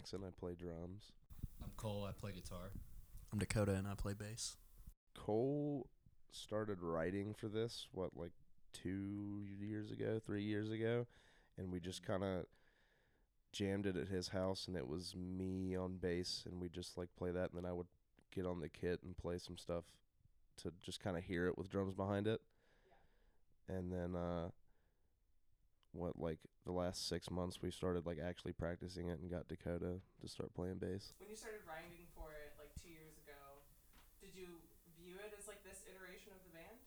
Jackson. I play drums. I'm Cole. I play guitar. I'm Dakota and I play bass. Cole started writing for this what like two years ago, three years ago, and we just kind of jammed it at his house, and it was me on bass, and we just like play that, and then I would get on the kit and play some stuff to just kind of hear it with drums behind it, and then uh, what like the last six months we started like actually practicing it and got Dakota to start playing bass. When you started writing for it like two years ago, did you view it as like this iteration of the band?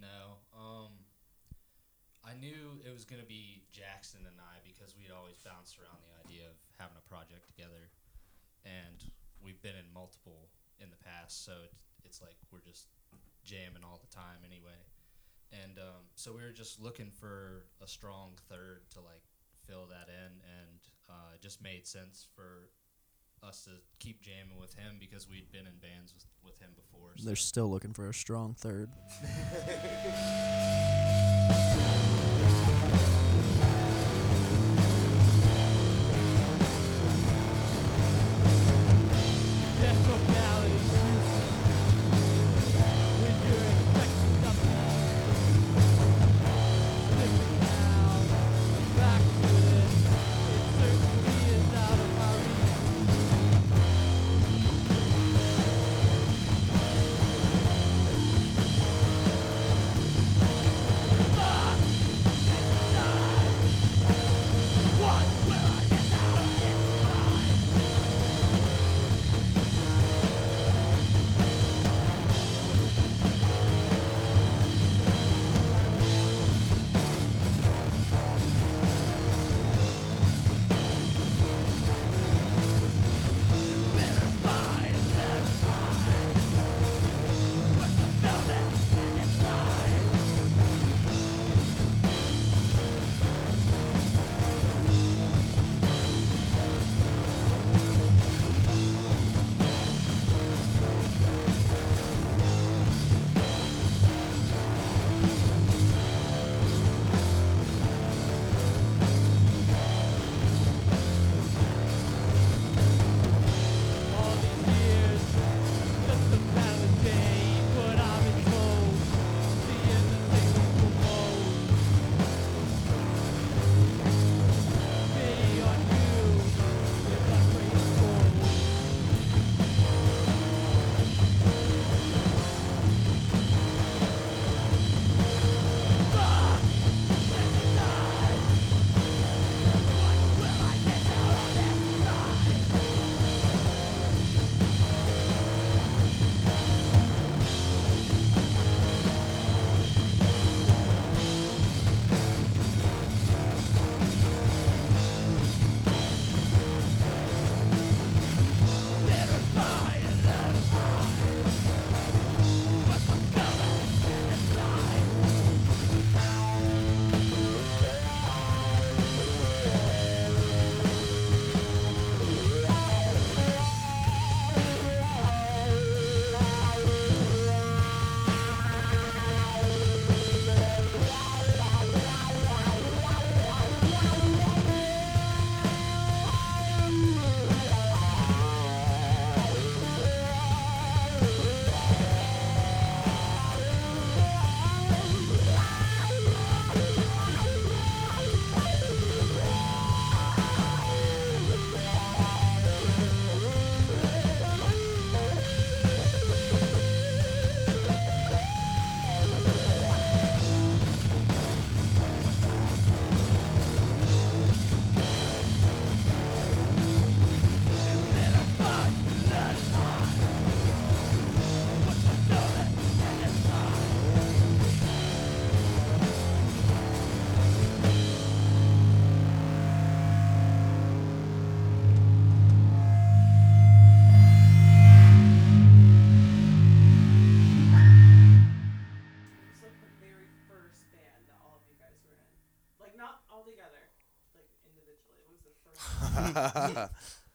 No. Um I knew it was gonna be Jackson and I because we'd always bounced around the idea of having a project together, and we've been in multiple in the past, so it's, it's like we're just jamming all the time anyway. And um, so we were just looking for a strong third to like fill that in, and uh, it just made sense for us to keep jamming with him because we'd been in bands with, with him before. So. They're still looking for a strong third.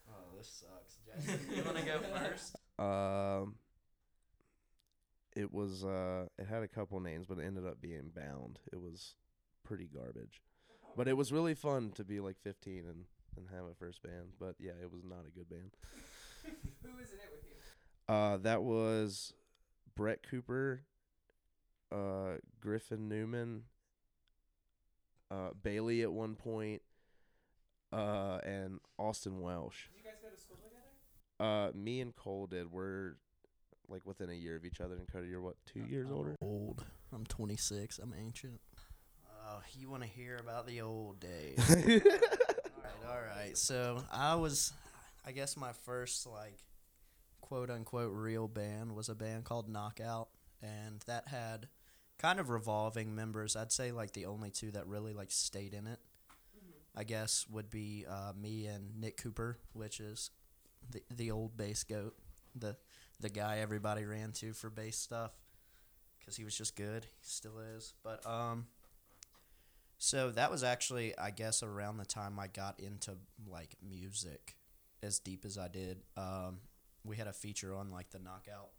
Oh, this sucks. Jackson, you want to go first? Um, it was uh, it had a couple names, but it ended up being Bound. It was pretty garbage, but it was really fun to be like 15 and and have a first band. But yeah, it was not a good band. Who was in it with you? Uh, that was Brett Cooper, uh, Griffin Newman, uh, Bailey at one point, uh, and Austin Welsh. Did you guys go to school together? Uh, me and Cole did. We're like within a year of each other. And Cody, you're what, two years I'm older? Old. I'm 26. I'm ancient. Oh, you want to hear about the old days? All right, all right. So I was, I guess my first like, quote unquote real band was a band called Knockout, and that had kind of revolving members. I'd say like the only two that really like stayed in it, I guess, would be uh, me and Nick Cooper, which is the the old bass goat, the the guy everybody ran to for bass stuff, because he was just good. He still is, but um. So that was actually, I guess, around the time I got into like music, as deep as I did. Um, we had a feature on like the knockout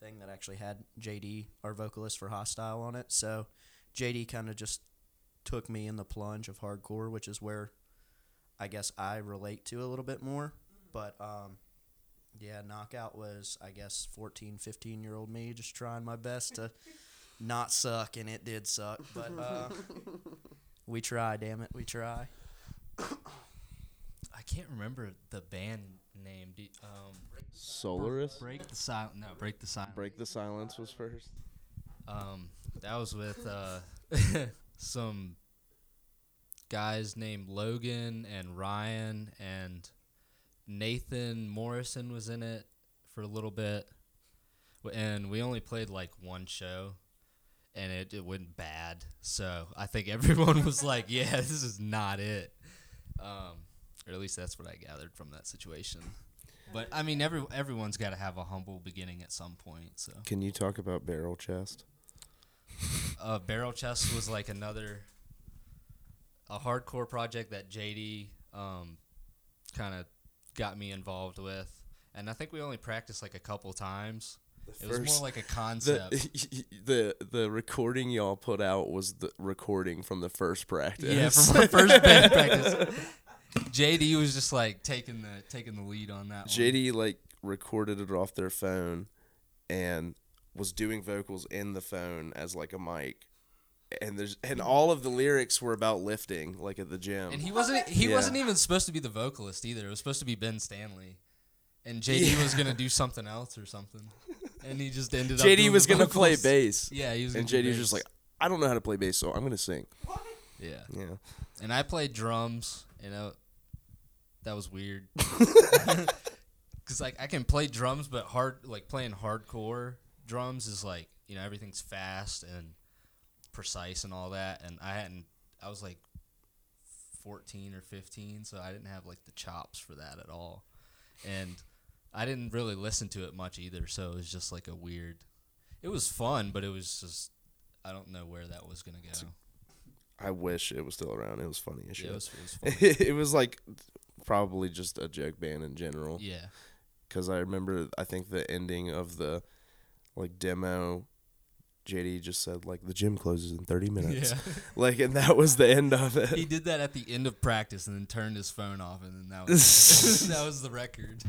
thing that actually had JD, our vocalist for Hostile, on it. So JD kind of just took me in the plunge of hardcore, which is where I guess I relate to a little bit more. But um, yeah, knockout was I guess 14, 15 year old me just trying my best to not suck, and it did suck. But uh, we try, damn it, we try. I can't remember the band name. Do, um, Solaris. break the silence. No, break the silence. Break the silence was first. Um, that was with uh, some guys named Logan and Ryan and Nathan Morrison was in it for a little bit, and we only played like one show, and it, it went bad. So I think everyone was like, "Yeah, this is not it," um, or at least that's what I gathered from that situation. But I mean, every everyone's got to have a humble beginning at some point. So Can you talk about Barrel Chest? Uh, Barrel Chest was like another a hardcore project that JD um, kind of got me involved with, and I think we only practiced like a couple times. It was more like a concept. the, the the recording y'all put out was the recording from the first practice. yeah, from our first band practice. JD was just like taking the taking the lead on that. one. JD like recorded it off their phone and was doing vocals in the phone as like a mic. And there's and all of the lyrics were about lifting, like at the gym. and he wasn't he Yeah. wasn't even supposed to be the vocalist either. It was supposed to be Ben Stanley, and JD was gonna do something else or something, and he just ended up. JD was the gonna play bass. Yeah, he was. And JD was just like, I don't know how to play bass, so I'm gonna sing. What? yeah. Yeah. And I played drums, you know. That was weird. Cuz like I can play drums but hard like playing hardcore drums is like, you know, everything's fast and precise and all that and I hadn't I was like 14 or 15, so I didn't have like the chops for that at all. And I didn't really listen to it much either, so it was just like a weird It was fun, but it was just I don't know where that was going to go. I wish it was still around. It was funny as Yeah, it was, it was it was like probably just a joke band in general. yeah. because I remember I think the ending of the like demo, JD just said like the gym closes in thirty minutes, Yeah. like, and that was the end of it. he did that at the end of practice and then turned his phone off and then that was that was the record.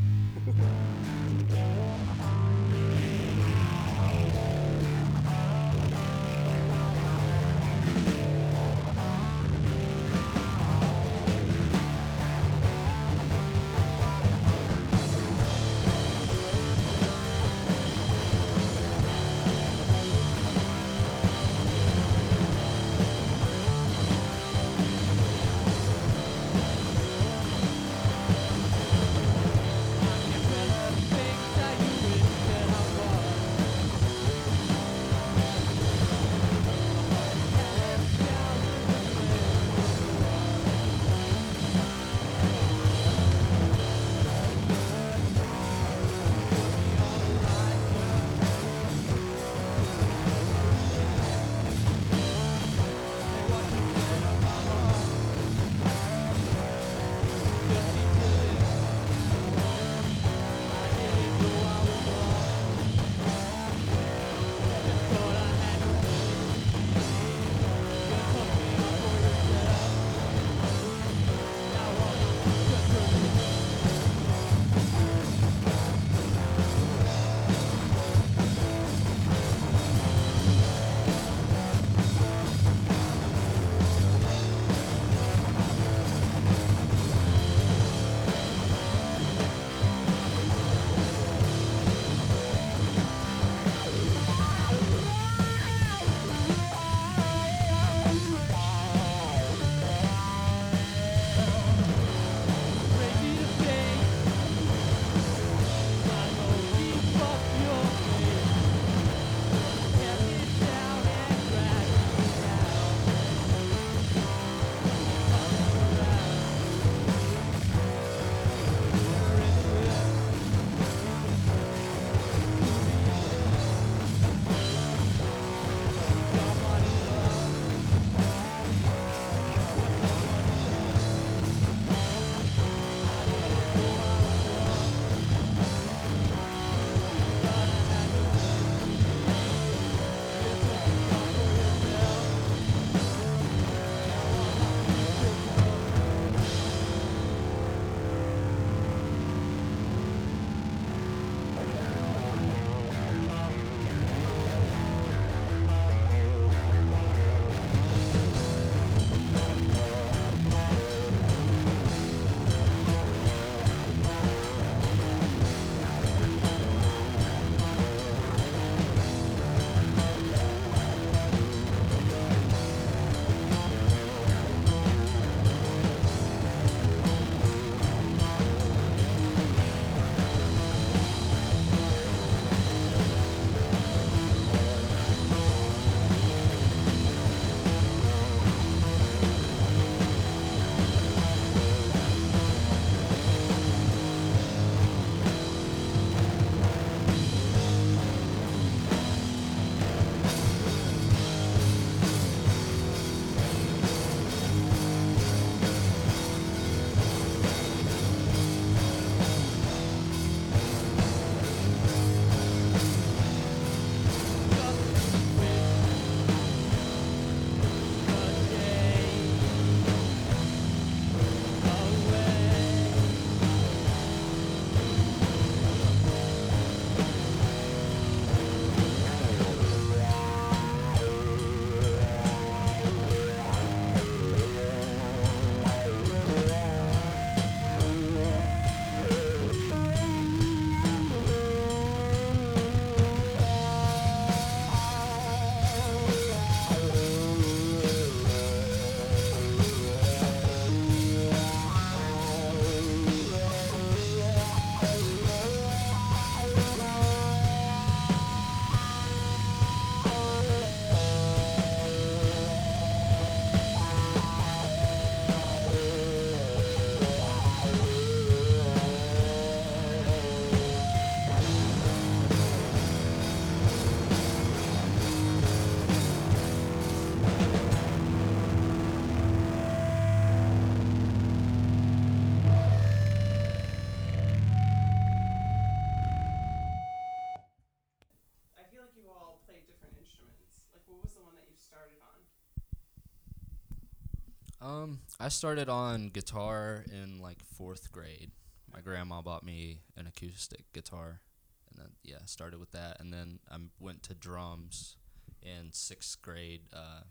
Um, I started on guitar in like fourth grade. My grandma bought me an acoustic guitar, and then yeah, I started with that, and then I went to drums in sixth grade. Uh,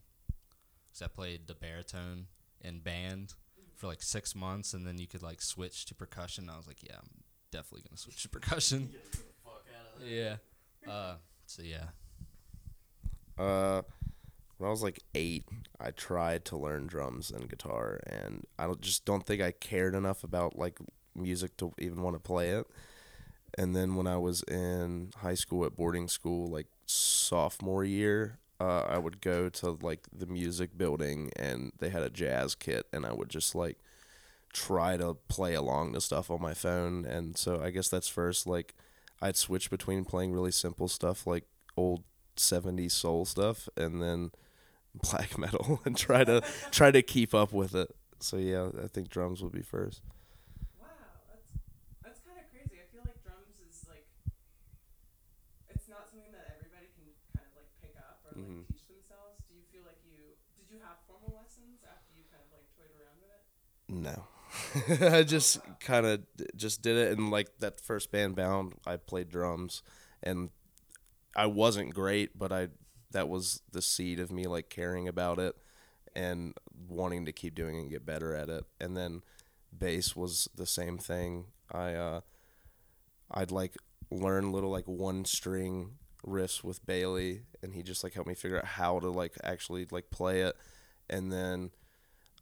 'cause I played the baritone in band for like six months, and then you could like switch to percussion. I was like, yeah, I'm definitely gonna switch to percussion. yeah. Uh, so yeah. Uh, when I was like eight, I tried to learn drums and guitar, and I don't, just don't think I cared enough about like music to even want to play it. And then when I was in high school at boarding school, like sophomore year, uh, I would go to like the music building, and they had a jazz kit, and I would just like try to play along to stuff on my phone. And so I guess that's first like I'd switch between playing really simple stuff like old 70s soul stuff and then black metal and try to try to keep up with it. So yeah, I think drums would be first. Wow, that's that's kind of crazy. I feel like drums is like it's not something that everybody can kind of like pick up or like Mhm. teach themselves. Do you feel like you did you have formal lessons after you kind of like toyed around with it? No. I just kind of just did it and like that first band bound I played drums and I wasn't great but I that was the seed of me like caring about it and wanting to keep doing it and get better at it. And then bass was the same thing. I uh I'd like learn little like one string riffs with Bailey and he just like helped me figure out how to like actually like play it. And then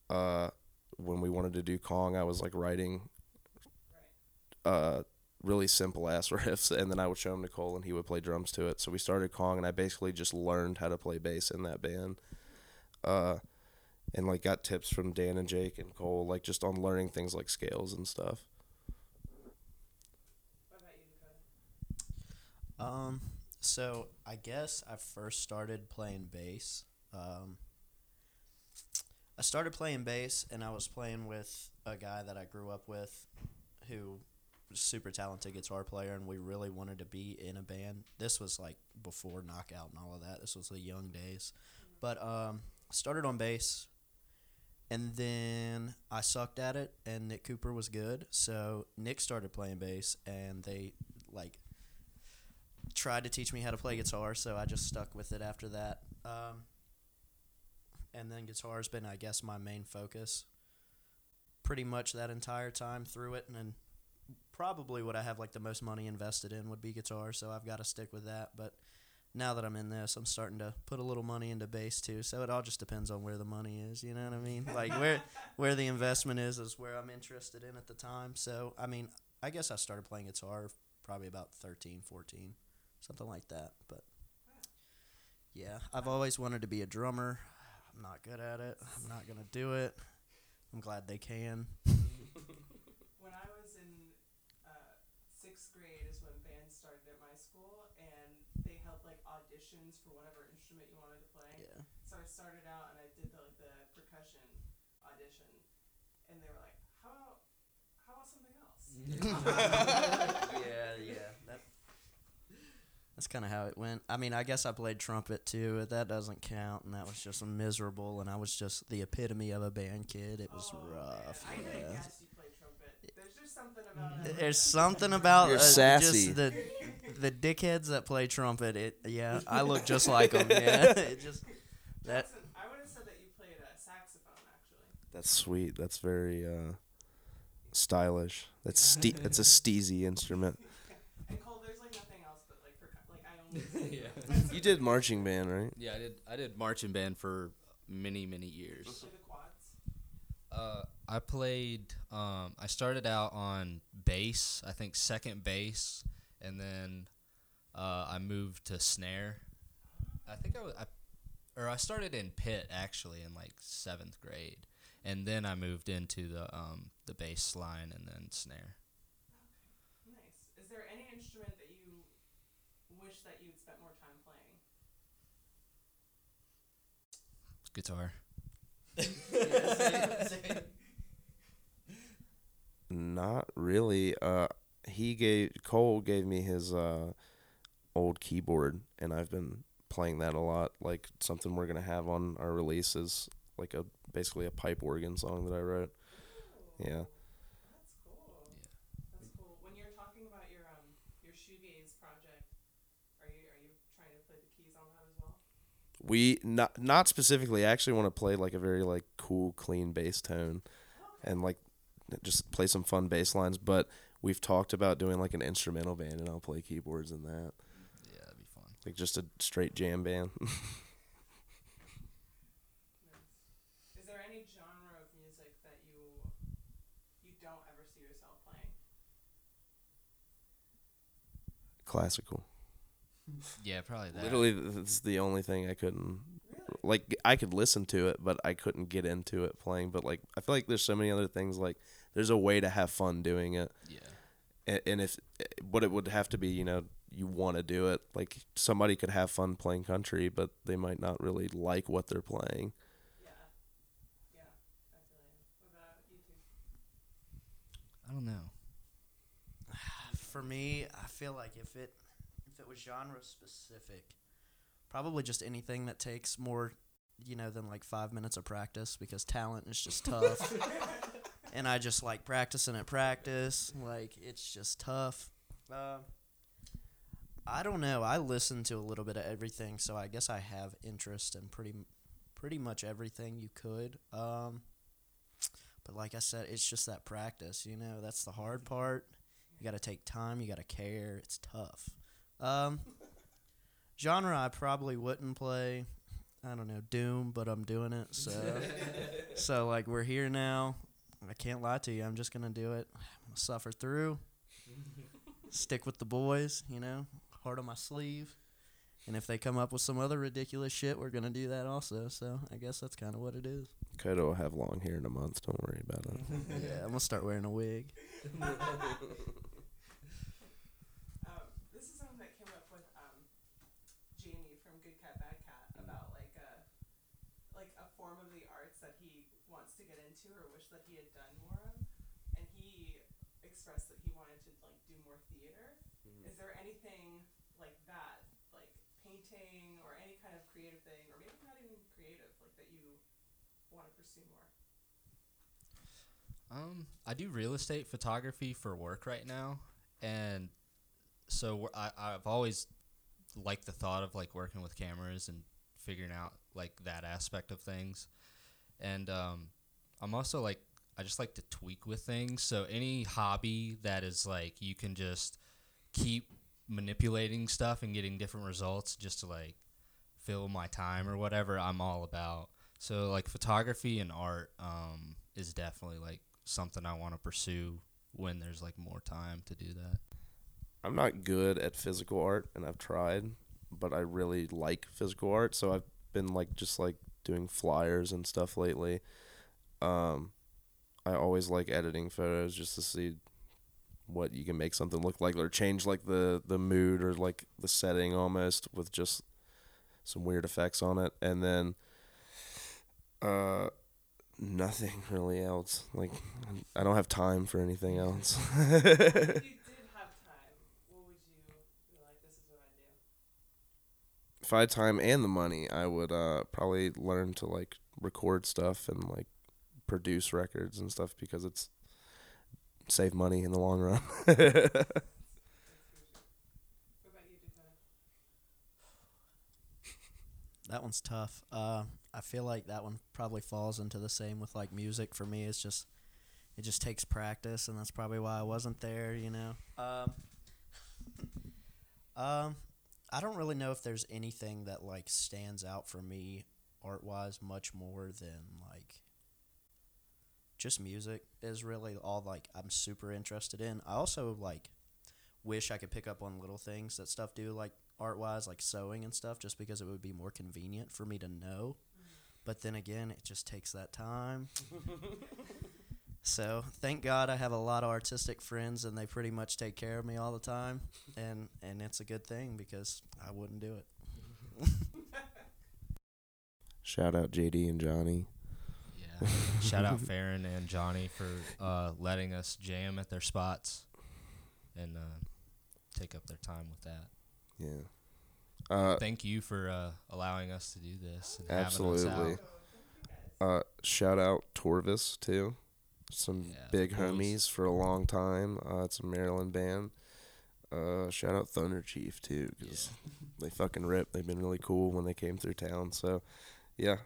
uh when we wanted to do Kong, I was like writing uh really simple ass riffs and then I would show him Nicole and he would play drums to it. So we started Kong and I basically just learned how to play bass in that band. Uh and like got tips from Dan and Jake and Cole like just on learning things like scales and stuff. Um, so I guess I first started playing bass. Um, I started playing bass, and I was playing with a guy that I grew up with, who super talented guitar player, and we really wanted to be in a band. This was like before Knockout and all of that. This was the young days, but um, started on bass. And then I sucked at it, and Nick Cooper was good. So Nick started playing bass, and they like tried to teach me how to play guitar, so I just stuck with it after that. Um, and then guitar's been, I guess, my main focus pretty much that entire time through it. And then probably what I have like the most money invested in would be guitar, so I've got to stick with that. But now that I'm in this, I'm starting to put a little money into bass too. So it all just depends on where the money is. You know what I mean? Like where where the investment is is where I'm interested in at the time. So I mean, I guess I started playing guitar probably about 13, 14 something like that. But yeah, I've always wanted to be a drummer. I'm not good at it. I'm not gonna do it. I'm glad they can. When I was in uh, sixth grade is when bands started at my school, and they held like auditions for whatever instrument you wanted to play. Yeah. So I started out and I did the like the percussion audition, and they were like, "How about how about something else?" yeah, yeah. That, that's kind of how it went. I mean, I guess I played trumpet too. but That doesn't count, and that was just miserable. And I was just the epitome of a band kid. It was Oh, man. rough. I could Yeah. have guessed you played trumpet. There's just something about it. There's something about You're uh, sassy. just the the dickheads that play trumpet. It yeah, I look just like them. Yeah, it just that Jackson, I would have said that you played a saxophone actually. That's sweet. That's very uh stylish. That's ste- that's a steezy instrument. And Cole, there's like nothing else but like percu- like I only. yeah. You did marching band, right? Yeah, I did. I did marching band for many, many years. Play the quads. Uh, I played. Um, I started out on bass. I think second bass, and then uh, I moved to snare. I think I was. I, or I started in pit actually in like seventh grade, and then I moved into the um, the bass line and then snare. Nice. Is there any instrument that you wish that you'd spent more time playing? Guitar. Not really. Uh, he gave Cole gave me his uh, old keyboard, and I've been playing that a lot. Like something we're gonna have on our releases, like a basically a pipe organ song that I wrote. Yeah. That's cool. Yeah. That's cool. When you're talking about your um your shoegaze project, are you are you trying to play the keys on that as well? We not not specifically. I actually want to play like a very like cool, clean bass tone, and like just play some fun bass lines. But we've talked about doing like an instrumental band, and I'll play keyboards in that, Yeah, that'd be fun. like just a straight jam band. Is there any genre of music that you you don't ever see yourself playing? Classical. Yeah, probably that. Literally, that's the only thing I couldn't Really? like. I could listen to it, but I couldn't get into it playing. But like, I feel like there's so many other things. Like, there's a way to have fun doing it. Yeah. And, and if eh, what it would have to be you know you want to do it like somebody could have fun playing country but they might not really like what they're playing Yeah. Yeah. I feel you. What about you two? I don't know. For me, I feel like if it if it was genre specific, probably just anything that takes more, you know, than like five minutes of practice because talent is just tough. and I just like practicing at practice. Like it's just tough. Uh, I don't know. I listen to a little bit of everything, so I guess I have interest in pretty pretty much everything you could. Um, but like I said, it's just that practice. You know, that's the hard part. You got to take time. You got to care. It's tough. Um, genre I probably wouldn't play. I don't know Doom, but I'm doing it. So, so like we're here now. I can't lie to you. I'm just gonna do it. I'm gonna suffer through. Stick with the boys. You know, heart on my sleeve. And if they come up with some other ridiculous shit, we're gonna do that also. So I guess that's kind of what it is. Kodo will have long hair in a month don't worry about it yeah, I'm gonna start wearing a wig. Um, this is something that came up with um, Jamie from Good Cat Bad Cat about like a like a form of the arts that he wants to get into or wish that he had done more of, and he expressed that he wanted to like do more theater. Is there anything like that, like painting or any kind of creative thing, or maybe not even creative, like that you want to pursue more? Um, I do real estate photography for work right now, and so I I've always liked the thought of like working with cameras and figuring out like that aspect of things, and um, I'm also like I just like to tweak with things. So any hobby that is like you can just keep manipulating stuff and getting different results just to like fill my time or whatever I'm all about. So like photography and art um, is definitely like something I want to pursue when there's like more time to do that. i'm not good at physical art and i've tried but i really like physical art so i've been like just like doing flyers and stuff lately um i always like editing photos just to see what you can make something look like or change like the the mood or like the setting almost with just some weird effects on it. And then uh nothing really else. Like i don't have time for anything else. If you did have time, what would you be like? This is what I I had time and the money, I would uh, probably learn to like record stuff and like produce records and stuff because it's save money in the long run. That one's tough. Uh, I feel like that one probably falls into the same with like music for me. It's just it just takes practice, and that's probably why I wasn't there. You know. Um, um, I don't really know if there's anything that like stands out for me art wise much more than like just music is really all like I'm super interested in. I also like wish I could pick up on little things that stuff do like art wise, like sewing and stuff, just because it would be more convenient for me to know. But then again, it just takes that time. so thank God I have a lot of artistic friends, and they pretty much take care of me all the time, and and it's a good thing because I wouldn't do it. Shout out JD and Johnny. Yeah. Shout out Farron and Johnny for uh, letting us jam at their spots and uh, take up their time with that. Yeah. Uh, Thank you for uh, allowing us to do this and having us Absolutely. out. Thank you guys. Uh, shout out Torvis too, some Yeah, big homies for a long time. Uh, it's a Maryland band. Uh, shout out Thunder Chief too, because they fucking rip. They've been really cool when they came through town. So, yeah,